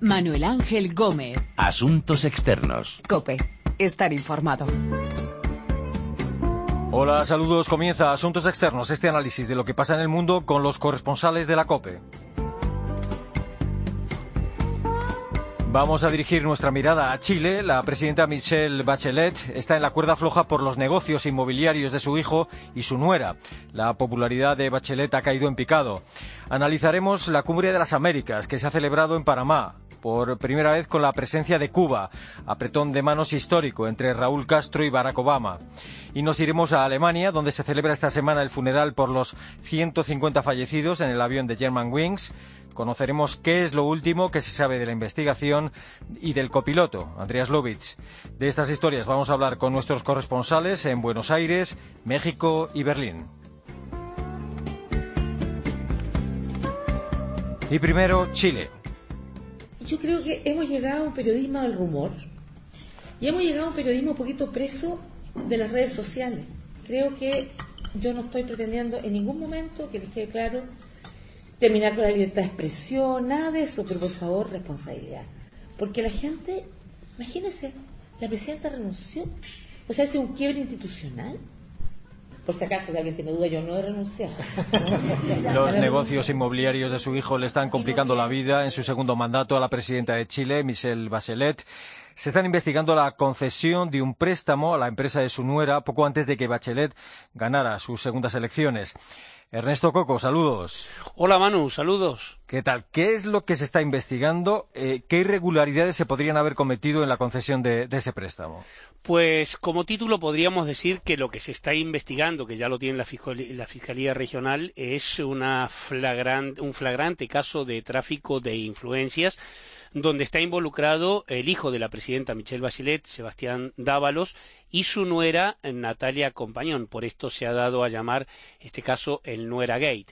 Manuel Ángel Gómez. Asuntos externos. Cope. Estar informado. Hola, saludos. Comienza Asuntos Externos, este análisis de lo que pasa en el mundo con los corresponsales de la COPE. Vamos a dirigir nuestra mirada a Chile. La presidenta Michelle Bachelet está en la cuerda floja por los negocios inmobiliarios de su hijo y su nuera. La popularidad de Bachelet ha caído en picado. Analizaremos la Cumbre de las Américas que se ha celebrado en Panamá por primera vez con la presencia de Cuba, apretón de manos histórico entre Raúl Castro y Barack Obama. Y nos iremos a Alemania, donde se celebra esta semana el funeral por los 150 fallecidos en el avión de Germanwings. Conoceremos qué es lo último que se sabe de la investigación y del copiloto, Andreas Lovitz. De estas historias vamos a hablar con nuestros corresponsales en Buenos Aires, México y Berlín. Y primero, Chile. Yo creo que hemos llegado a un periodismo del rumor y hemos llegado a un periodismo un poquito preso de las redes sociales. Creo que yo no estoy pretendiendo en ningún momento, que les quede claro, terminar con la libertad de expresión, nada de eso, pero por favor, responsabilidad. Porque la gente, imagínense, la presidenta renunció. O sea, es un quiebre institucional. Por si acaso, alguien tiene duda, yo no he renunciado. Los negocios inmobiliarios de su hijo le están complicando la vida en su segundo mandato a la presidenta de Chile, Michelle Bachelet. Se están investigando la concesión de un préstamo a la empresa de su nuera poco antes de que Bachelet ganara sus segundas elecciones. Ernesto Coco, saludos. Hola Manu, saludos. ¿Qué tal? ¿Qué es lo que se está investigando? Eh, ¿Qué irregularidades se podrían haber cometido en la concesión de, ese préstamo? Pues como título podríamos decir que lo que se está investigando, que ya lo tiene la, Fiscalía Regional, es un flagrante caso de tráfico de influencias donde está involucrado el hijo de la presidenta Michelle Bachelet, Sebastián Dávalos, y su nuera Natalia Compañón. Por esto se ha dado a llamar este caso el Nuera Gate.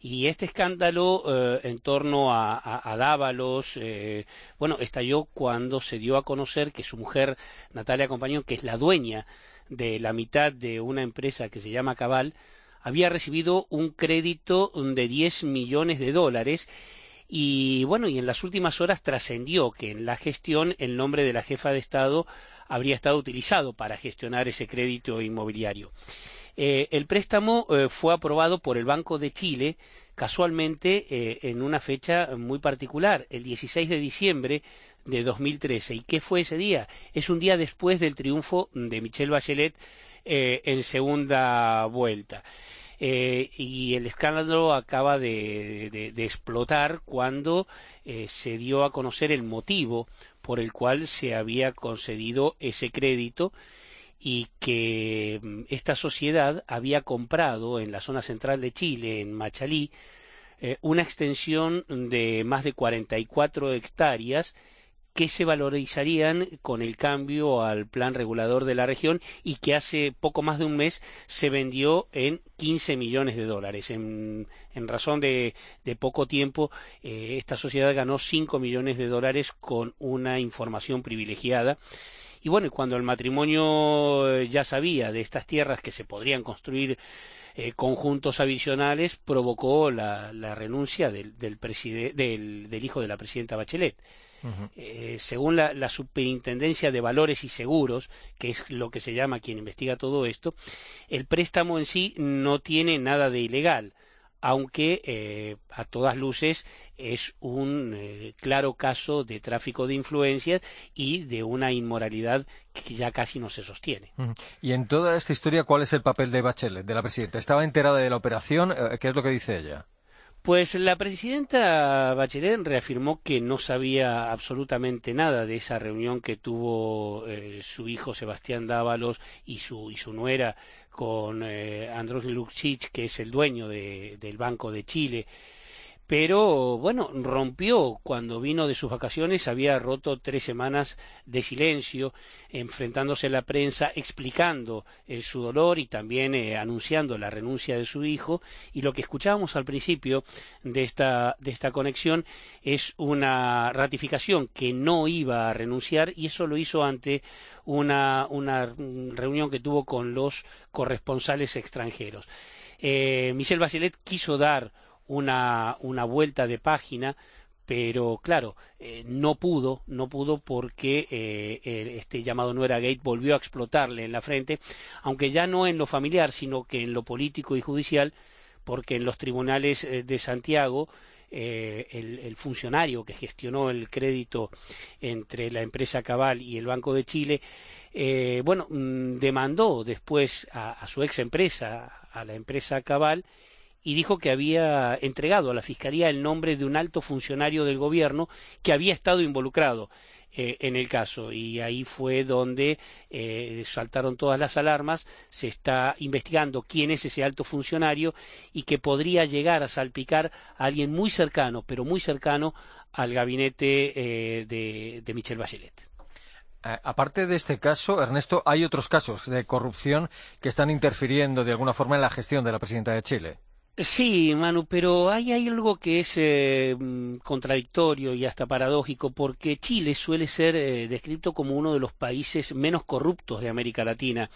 Y este escándalo eh, en torno a, Dávalos, eh, bueno, estalló cuando se dio a conocer que su mujer, Natalia Compañón, que es la dueña de la mitad de una empresa que se llama Cabal, había recibido un crédito de 10 millones de dólares y bueno, y en las últimas horas trascendió que en la gestión el nombre de la jefa de Estado habría estado utilizado para gestionar ese crédito inmobiliario. Eh, el préstamo eh, fue aprobado por el Banco de Chile casualmente eh, en una fecha muy particular, el 16 de diciembre de 2013. ¿Y qué fue ese día? Es un día después del triunfo de Michelle Bachelet en segunda vuelta. Eh, y el escándalo acaba de, explotar cuando eh, se dio a conocer el motivo por el cual se había concedido ese crédito y que mm, esta sociedad había comprado en la zona central de Chile, en Machalí, eh, una extensión de más de 44 hectáreas que se valorizarían con el cambio al plan regulador de la región y que hace poco más de un mes se vendió en 15 millones de dólares. En, razón de, poco tiempo, eh, esta sociedad ganó 5 millones de dólares con una información privilegiada. Y bueno, cuando el matrimonio eh, ya sabía de estas tierras que se podrían construir eh, conjuntos adicionales, provocó la, renuncia del, del hijo de la presidenta Bachelet. Eh, según la, Superintendencia de Valores y Seguros, que es lo que se llama quien investiga todo esto, el préstamo en sí no tiene nada de ilegal, aunque eh, a todas luces es un eh, claro caso de tráfico de influencias y de una inmoralidad que ya casi no se sostiene. Y en toda esta historia, ¿cuál es el papel de Bachelet, de la presidenta? ¿Estaba enterada de la operación? ¿Qué es lo que dice ella? Pues la presidenta Bachelet reafirmó que no sabía absolutamente nada de esa reunión que tuvo eh, su hijo Sebastián Dávalos y su, y su nuera con eh, Lucic, que es el dueño del Banco de Chile pero bueno, rompió cuando vino de sus vacaciones, había roto tres semanas de silencio, enfrentándose a la prensa, explicando eh, su dolor y también eh, anunciando la renuncia de su hijo. Y lo que escuchábamos al principio de esta, de esta conexión es una ratificación que no iba a renunciar y eso lo hizo ante una, una reunión que tuvo con los corresponsales extranjeros. Eh, Michel Bachelet quiso dar una, vuelta de página pero claro, eh, no pudo, no pudo porque eh, este llamado Nuera Gate volvió a explotarle en la frente, aunque ya no en lo familiar, sino que en lo político y judicial, porque en los tribunales eh, de Santiago el, funcionario que gestionó el crédito entre la empresa Cabal y el Banco de Chile, bueno, mm, demandó después a, a su ex empresa, a la empresa Cabal, y dijo que había entregado a la Fiscalía el nombre de un alto funcionario del gobierno que había estado involucrado eh, en el caso y ahí fue donde eh, saltaron todas las alarmas se está investigando quién es ese alto funcionario y que podría llegar a salpicar a alguien muy cercano pero muy cercano al gabinete eh, de, de Michelle Bachelet. Aparte de este caso, Ernesto, hay otros casos de corrupción que están interfiriendo de alguna forma en la gestión de la presidenta de Chile. Sí, Manu, pero hay, algo que es eh, mm, contradictorio y hasta paradójico, porque Chile suele ser eh, descrito como uno de los países menos corruptos de América Latina.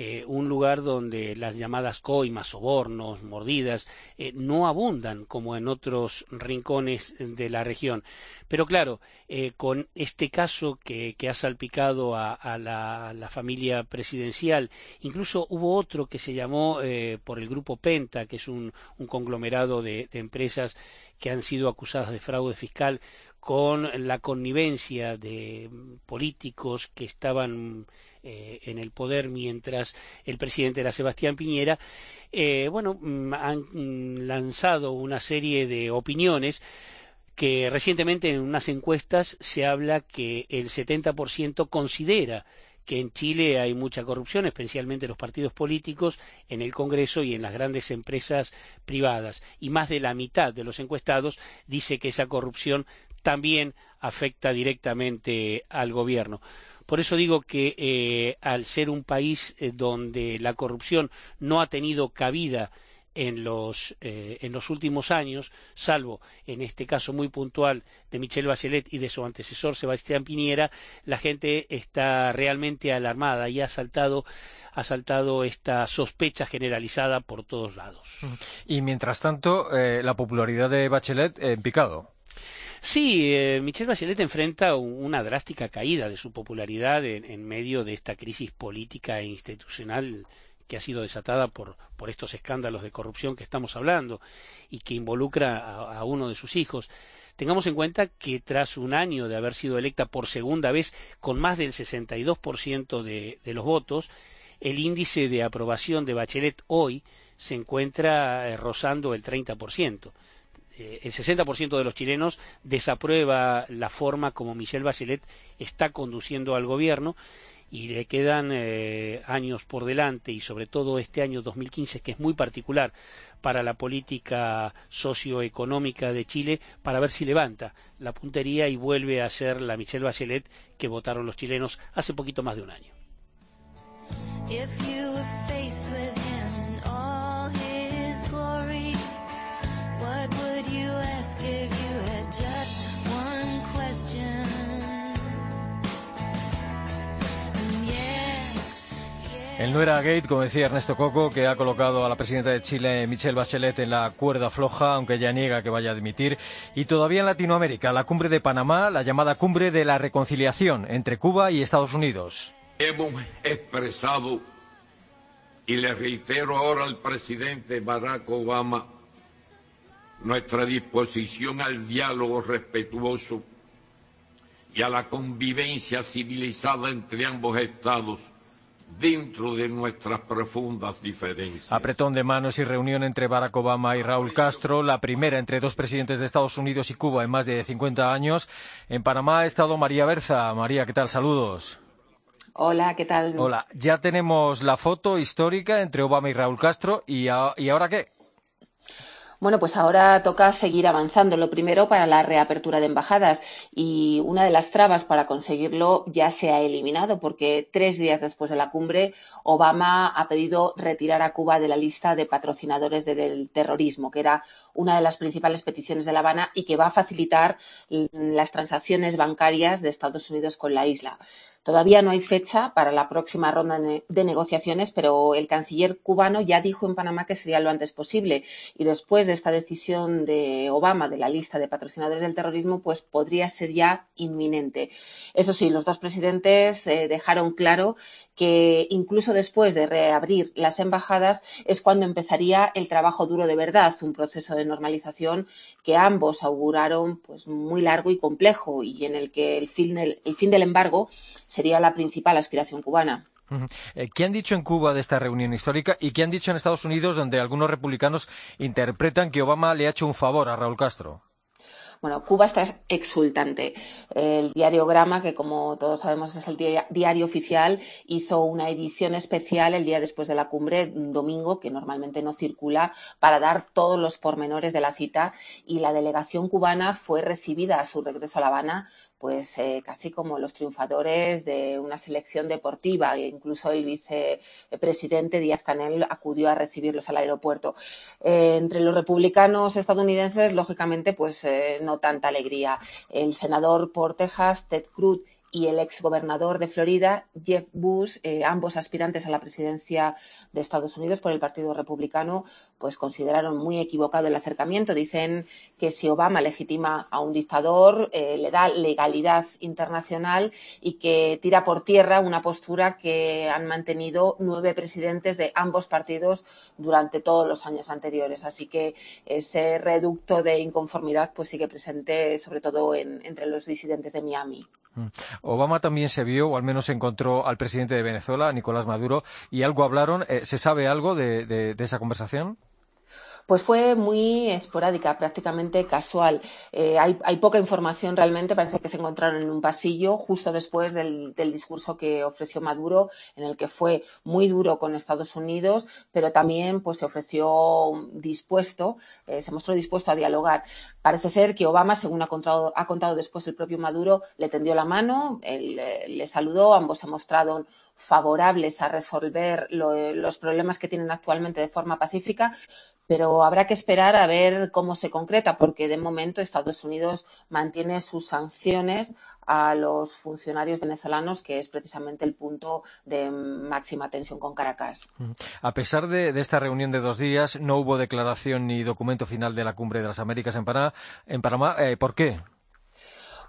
Eh, un lugar donde las llamadas coimas, sobornos, mordidas, eh, no abundan como en otros rincones de la región. Pero claro, eh, con este caso que, ha salpicado a, la, familia presidencial, incluso hubo otro que se llamó por el grupo Penta, que es un, conglomerado de empresas que han sido acusadas de fraude fiscal con la connivencia de políticos que estaban eh, en el poder mientras el presidente era Sebastián Piñera, eh, bueno, mm, han lanzado una serie de opiniones que recientemente en unas encuestas se habla que el 70% considera que en Chile hay mucha corrupción, especialmente en los partidos políticos, en el Congreso y en las grandes empresas privadas. Y más de la mitad de los encuestados dice que esa corrupción también afecta directamente al gobierno. Por eso digo que eh, al ser un país eh, donde la corrupción no ha tenido cabida en los, eh, en los últimos años, salvo en este caso muy puntual de Michelle Bachelet y de su antecesor Sebastián Piñera, la gente está realmente alarmada y ha saltado, ha saltado esta sospecha generalizada por todos lados. Y mientras tanto, la popularidad de Bachelet en picado. Sí, eh, Michelle Bachelet enfrenta una drástica caída de su popularidad en, medio de esta crisis política e institucional que ha sido desatada por, estos escándalos de corrupción que estamos hablando y que involucra a, uno de sus hijos. Tengamos en cuenta que tras un año de haber sido electa por segunda vez con más del 62% de, de los votos, el índice de aprobación de Bachelet hoy se encuentra eh, rozando el 30%. Eh, el 60% de los chilenos desaprueba la forma como Michelle Bachelet está conduciendo al gobierno y le quedan eh, años por delante y sobre todo este año 2015 que es muy particular para la política socioeconómica de Chile para ver si levanta la puntería y vuelve a ser la Michelle Bachelet que votaron los chilenos hace poquito más de un año. El no era Gate, como decía Ernesto Coco, que ha colocado a la presidenta de Chile, Michelle Bachelet, en la cuerda floja, aunque ella niega que vaya a dimitir. Y todavía en Latinoamérica, la cumbre de Panamá, la llamada cumbre de la reconciliación entre Cuba y Estados Unidos. Hemos expresado, y le reitero ahora al presidente Barack Obama, nuestra disposición al diálogo respetuoso y a la convivencia civilizada entre ambos estados dentro de nuestras profundas diferencias. Apretón de manos y reunión entre Barack Obama y Raúl Castro, la primera entre dos presidentes de Estados Unidos y Cuba en más de 50 años. En Panamá ha estado María Berza. María, ¿qué tal? Saludos. Hola, ¿qué tal? Hola, ya tenemos la foto histórica entre Obama y Raúl Castro. ¿Y, y ahora qué? Bueno, pues ahora toca seguir avanzando. Lo primero para la reapertura de embajadas y una de las trabas para conseguirlo ya se ha eliminado porque tres días después de la cumbre Obama ha pedido retirar a Cuba de la lista de patrocinadores del terrorismo, que era una de las principales peticiones de La Habana y que va a facilitar las transacciones bancarias de Estados Unidos con la isla. Todavía no hay fecha para la próxima ronda de negociaciones, pero el canciller cubano ya dijo en Panamá que sería lo antes posible y después de esta decisión de Obama de la lista de patrocinadores del terrorismo, pues podría ser ya inminente. Eso sí, los dos presidentes eh, dejaron claro que incluso después de reabrir las embajadas es cuando empezaría el trabajo duro de verdad, un proceso de normalización que ambos auguraron pues muy largo y complejo y en el que el fin del, el fin del embargo sería la principal aspiración cubana. Eh, ¿Qué han dicho en Cuba de esta reunión histórica y qué han dicho en Estados Unidos, donde algunos republicanos interpretan que Obama le ha hecho un favor a Raúl Castro? Bueno, Cuba está exultante. El diario Grama, que como todos sabemos es el diario oficial, hizo una edición especial el día después de la cumbre, un domingo, que normalmente no circula, para dar todos los pormenores de la cita y la delegación cubana fue recibida a su regreso a La Habana pues eh, casi como los triunfadores de una selección deportiva. E incluso el vicepresidente Díaz Canel acudió a recibirlos al aeropuerto. Eh, entre los republicanos estadounidenses, lógicamente, pues eh, no tanta alegría. El senador por Texas, Ted Cruz, y el ex gobernador de Florida, Jeff Bush, eh, ambos aspirantes a la presidencia de Estados Unidos por el Partido Republicano, pues consideraron muy equivocado el acercamiento. Dicen que si Obama legitima a un dictador, eh, le da legalidad internacional y que tira por tierra una postura que han mantenido nueve presidentes de ambos partidos durante todos los años anteriores. Así que ese reducto de inconformidad pues sigue presente, sobre todo entre los disidentes de Miami. Mm. Obama también se vio, o al menos encontró al presidente de Venezuela, Nicolás Maduro, y algo hablaron. Eh, ¿Se sabe algo de esa conversación? Pues fue muy esporádica, prácticamente casual. Eh, hay, poca información realmente, parece que se encontraron en un pasillo justo después del, discurso que ofreció Maduro, en el que fue muy duro con Estados Unidos, pero también pues, se ofreció dispuesto, eh, se mostró dispuesto a dialogar. Parece ser que Obama, según ha contado, ha contado después el propio Maduro, le tendió la mano, eh, le saludó, ambos se mostraron favorables a resolver los problemas que tienen actualmente de forma pacífica, pero habrá que esperar a ver cómo se concreta, porque de momento Estados Unidos mantiene sus sanciones a los funcionarios venezolanos, que es precisamente el punto de máxima tensión con Caracas. A pesar de, esta reunión de dos días, no hubo declaración ni documento final de la Cumbre de las Américas en Panamá. En Panamá eh, ¿Por qué?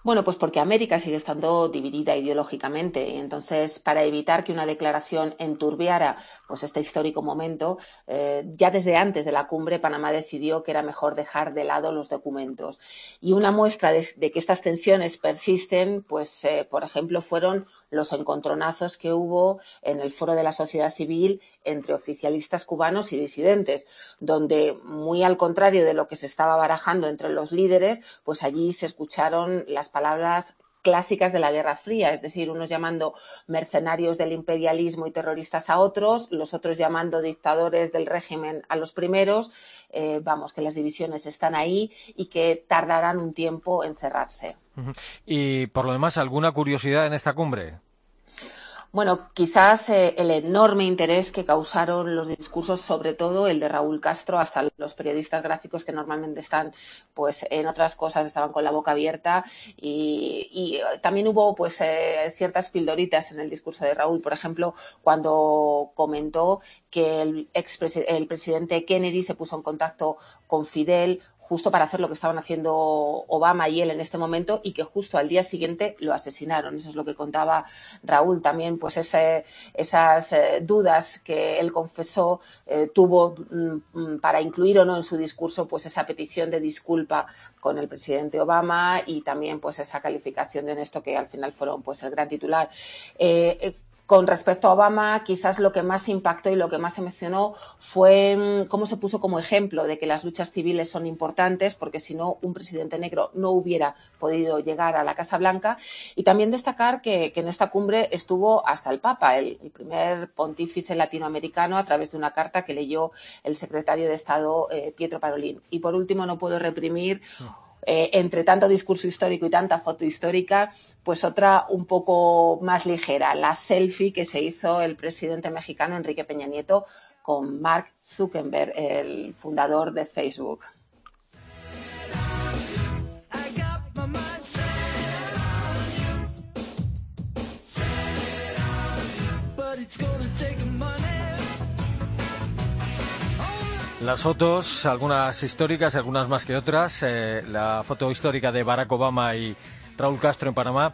Bueno, pues porque América sigue estando dividida ideológicamente y entonces para evitar que una declaración enturbiara pues este histórico momento, eh, ya desde antes de la cumbre Panamá decidió que era mejor dejar de lado los documentos. Y una muestra de, que estas tensiones persisten, pues eh, por ejemplo fueron los encontronazos que hubo en el foro de la sociedad civil entre oficialistas cubanos y disidentes, donde, muy al contrario de lo que se estaba barajando entre los líderes, pues allí se escucharon las palabras clásicas de la Guerra Fría, es decir, unos llamando mercenarios del imperialismo y terroristas a otros, los otros llamando dictadores del régimen a los primeros. Eh, vamos, que las divisiones están ahí y que tardarán un tiempo en cerrarse. Y por lo demás, ¿alguna curiosidad en esta cumbre? Bueno, quizás eh, el enorme interés que causaron los discursos, sobre todo el de Raúl Castro, hasta los periodistas gráficos que normalmente están, pues, en otras cosas estaban con la boca abierta y, también hubo, pues, eh, ciertas pildoritas en el discurso de Raúl, por ejemplo, cuando comentó que el, el presidente Kennedy se puso en contacto con Fidel justo para hacer lo que estaban haciendo Obama y él en este momento y que justo al día siguiente lo asesinaron. Eso es lo que contaba Raúl también, pues esas eh, dudas que él confesó eh, tuvo mm, para incluir o no en su discurso pues esa petición de disculpa con el presidente Obama y también pues esa calificación de honesto que al final fueron pues el gran titular. Eh, con respecto a Obama, quizás lo que más impactó y lo que más se mencionó fue mm, cómo se puso como ejemplo de que las luchas civiles son importantes, porque si no, un presidente negro no hubiera podido llegar a la Casa Blanca. Y también destacar que, en esta cumbre estuvo hasta el Papa, el, primer pontífice latinoamericano, a través de una carta que leyó el secretario de Estado, eh, Pietro Parolin. Y por último, no puedo reprimir. Eh, entre tanto discurso histórico y tanta foto histórica, pues otra un poco más ligera, la selfie que se hizo el presidente mexicano Enrique Peña Nieto con Mark Zuckerberg, el fundador de Facebook. Las fotos, algunas históricas, algunas más que otras. Eh, la foto histórica de Barack Obama y Raúl Castro en Panamá.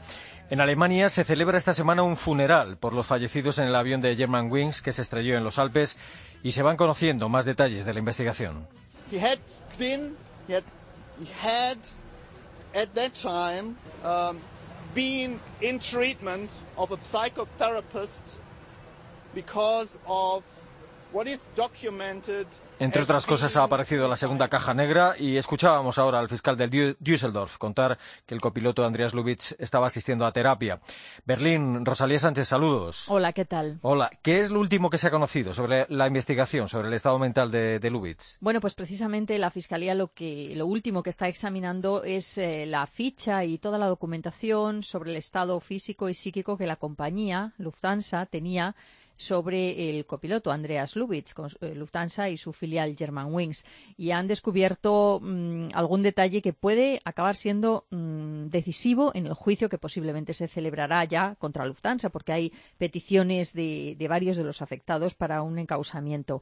En Alemania se celebra esta semana un funeral por los fallecidos en el avión de Germanwings que se estrelló en los Alpes y se van conociendo más detalles de la investigación. He had been, he had, he had at that time um, been in treatment of a psychotherapist because of what is documented Entre otras cosas, ha aparecido la segunda caja negra y escuchábamos ahora al fiscal del Düsseldorf contar que el copiloto Andreas Lubitsch estaba asistiendo a terapia. Berlín, Rosalía Sánchez, saludos. Hola, ¿qué tal? Hola, ¿qué es lo último que se ha conocido sobre la investigación, sobre el estado mental de, de Lubitsch? Bueno, pues precisamente la Fiscalía lo, que, lo último que está examinando es eh, la ficha y toda la documentación sobre el estado físico y psíquico que la compañía Lufthansa tenía sobre el copiloto Andreas Lubitsch, con eh, Lufthansa y su filial Germanwings. Y han descubierto mm, algún detalle que puede acabar siendo mm, decisivo en el juicio que posiblemente se celebrará ya contra Lufthansa, porque hay peticiones de, varios de los afectados para un encausamiento.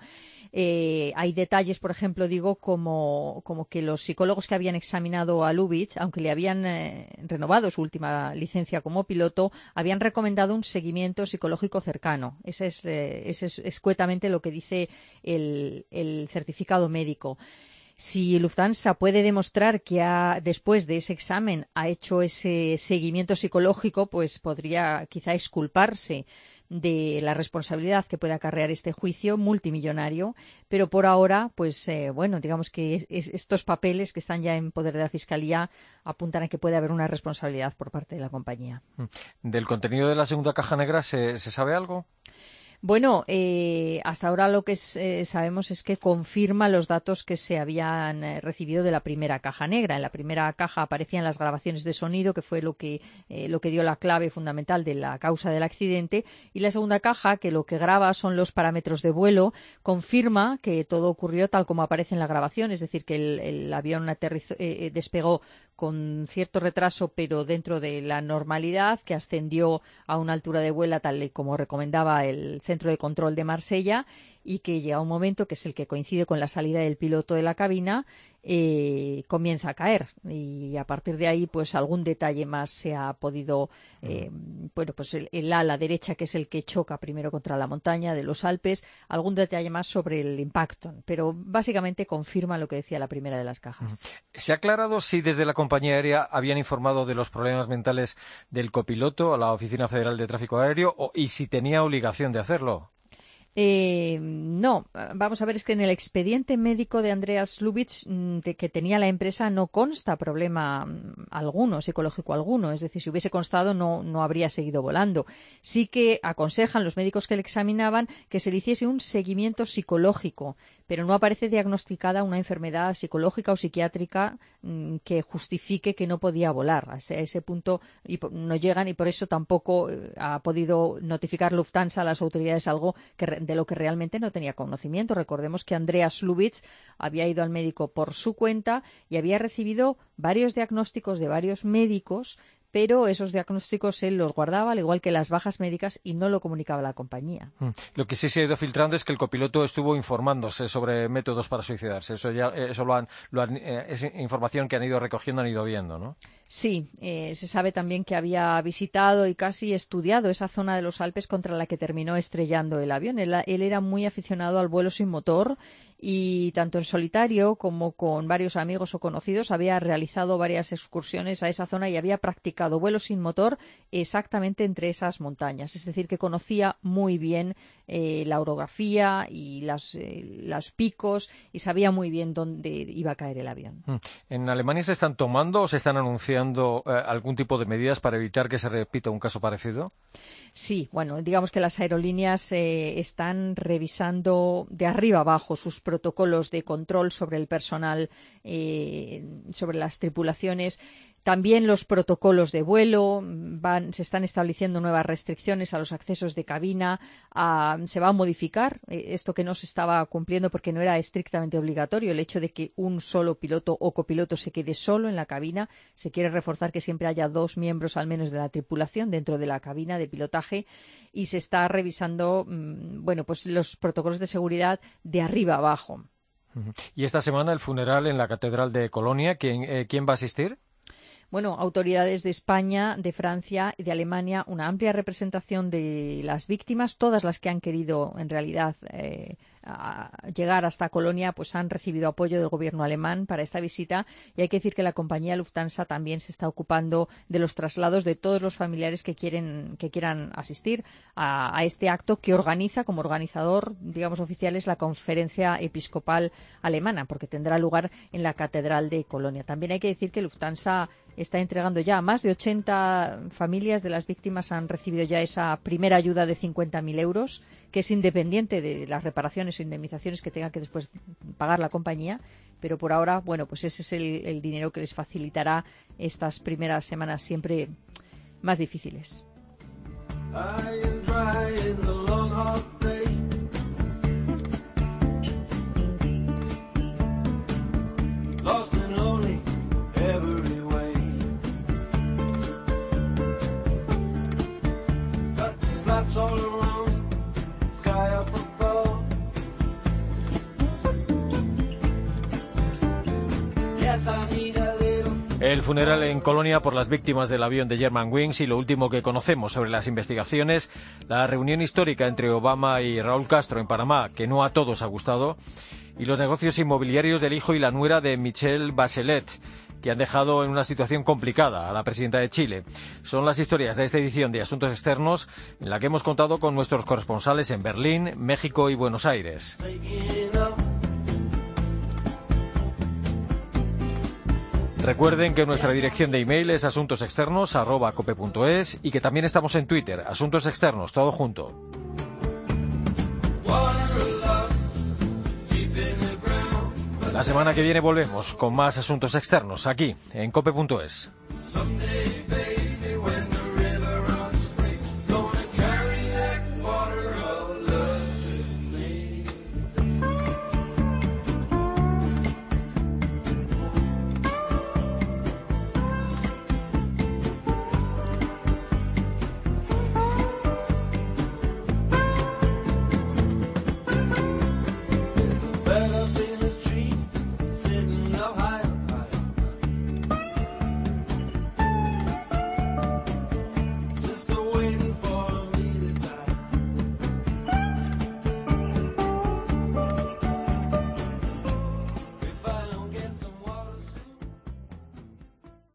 Eh, hay detalles, por ejemplo, digo, como, como, que los psicólogos que habían examinado a Lubitsch, aunque le habían eh, renovado su última licencia como piloto, habían recomendado un seguimiento psicológico cercano. Eh, ese es, escuetamente lo que dice el, certificado médico. Si Lufthansa puede demostrar que después de ese examen ha hecho ese seguimiento psicológico, pues podría quizá exculparse de la responsabilidad que puede acarrear este juicio multimillonario, pero por ahora, pues eh, bueno, digamos que estos papeles que están ya en poder de la Fiscalía apuntan a que puede haber una responsabilidad por parte de la compañía. ¿Del contenido de la segunda caja negra se sabe algo? Bueno, eh, hasta ahora lo que eh, sabemos es que confirma los datos que se habían eh, recibido de la primera caja negra. En la primera caja aparecían las grabaciones de sonido, que fue lo que, lo que dio la clave fundamental de la causa del accidente. Y la segunda caja, que lo que graba son los parámetros de vuelo, confirma que todo ocurrió tal como aparece en la grabación, es decir, que el, avión despegó con cierto retraso, pero dentro de la normalidad, que ascendió a una altura de vuelo tal y como recomendaba el centro de control de Marsella y que llega un momento que es el que coincide con la salida del piloto de la cabina eh, comienza a caer. Y a partir de ahí pues algún detalle más se ha podido eh, bueno pues el, ala derecha que es el que choca primero contra la montaña de los Alpes algún detalle más sobre el impacto. Pero básicamente confirma lo que decía la primera de las cajas. Se ha aclarado si desde la compañía aérea habían informado de los problemas mentales del copiloto a la oficina federal de tráfico aéreo y si tenía obligación de hacerlo eh, no, vamos a ver, es que en el expediente médico de Andreas Lubitsch mm, que tenía la empresa no consta problema mm, alguno, psicológico alguno. Es decir, si hubiese constado no, no habría seguido volando. Sí que aconsejan los médicos que le examinaban que se le hiciese un seguimiento psicológico pero no aparece diagnosticada una enfermedad psicológica o psiquiátrica mm, que justifique que no podía volar. A ese, punto no llegan y por eso tampoco eh, ha podido notificar Lufthansa a las autoridades algo de lo que realmente no tenía conocimiento. Recordemos que Andreas Lubitz había ido al médico por su cuenta y había recibido varios diagnósticos de varios médicos pero esos diagnósticos él los guardaba, al igual que las bajas médicas, y no lo comunicaba a la compañía. Mm. Lo que sí se ha ido filtrando es que el copiloto estuvo informándose sobre métodos para suicidarse. Eso ya, eso lo han, eh, es información que han ido recogiendo, han ido viendo, ¿no? Sí, eh, se sabe también que había visitado y casi estudiado esa zona de los Alpes contra la que terminó estrellando el avión. él era muy aficionado al vuelo sin motor y tanto en solitario como con varios amigos o conocidos había realizado varias excursiones a esa zona y había practicado vuelo sin motor exactamente entre esas montañas. Es decir, que conocía muy bien eh, la orografía y las, eh, los picos y sabía muy bien dónde iba a caer el avión. Mm. ¿En Alemania se están tomando o se están anunciando eh, algún tipo de medidas para evitar que se repita un caso parecido? Sí, bueno, digamos que las aerolíneas están revisando de arriba abajo sus protocolos de control sobre el personal, sobre las tripulaciones. También los protocolos de vuelo, se están estableciendo nuevas restricciones a los accesos de cabina, se va a modificar eh, esto que no se estaba cumpliendo porque no era estrictamente obligatorio, el hecho de que un solo piloto o copiloto se quede solo en la cabina. Se quiere reforzar que siempre haya dos miembros al menos de la tripulación dentro de la cabina de pilotaje y se está revisando mm, bueno, pues los protocolos de seguridad de arriba abajo. Y esta semana el funeral en la Catedral de Colonia. ¿Quién, eh, ¿quién va a asistir? Bueno, autoridades de España, de Francia y de Alemania, una amplia representación de las víctimas, todas las que han querido en realidad eh, llegar hasta Colonia, pues han recibido apoyo del gobierno alemán para esta visita y hay que decir que la compañía Lufthansa también se está ocupando de los traslados de todos los familiares que quieren que quieran asistir a, a este acto que organiza como organizador, digamos oficial, la conferencia episcopal alemana, porque tendrá lugar en la catedral de Colonia. También hay que decir que Lufthansa está entregando ya más de 80 familias de las víctimas han recibido ya esa primera ayuda de 50.000 euros, que es independiente de las reparaciones indemnizaciones que tenga que después pagar la compañía. Pero por ahora, bueno, pues ese es el dinero que les facilitará estas primeras semanas siempre más difíciles. El funeral en Colonia por las víctimas del avión de Germanwings y lo último que conocemos sobre las investigaciones, la reunión histórica entre Obama y Raúl Castro en Panamá, que no a todos ha gustado, y los negocios inmobiliarios del hijo y la nuera de Michelle Bachelet, que han dejado en una situación complicada a la presidenta de Chile. Son las historias de esta edición de Asuntos Externos en la que hemos contado con nuestros corresponsales en Berlín, México y Buenos Aires. Recuerden que nuestra dirección de email es asuntosexternos.cope.es y que también estamos en Twitter, Asuntos Externos, todo junto. La semana que viene volvemos con más asuntos externos aquí en cope.es.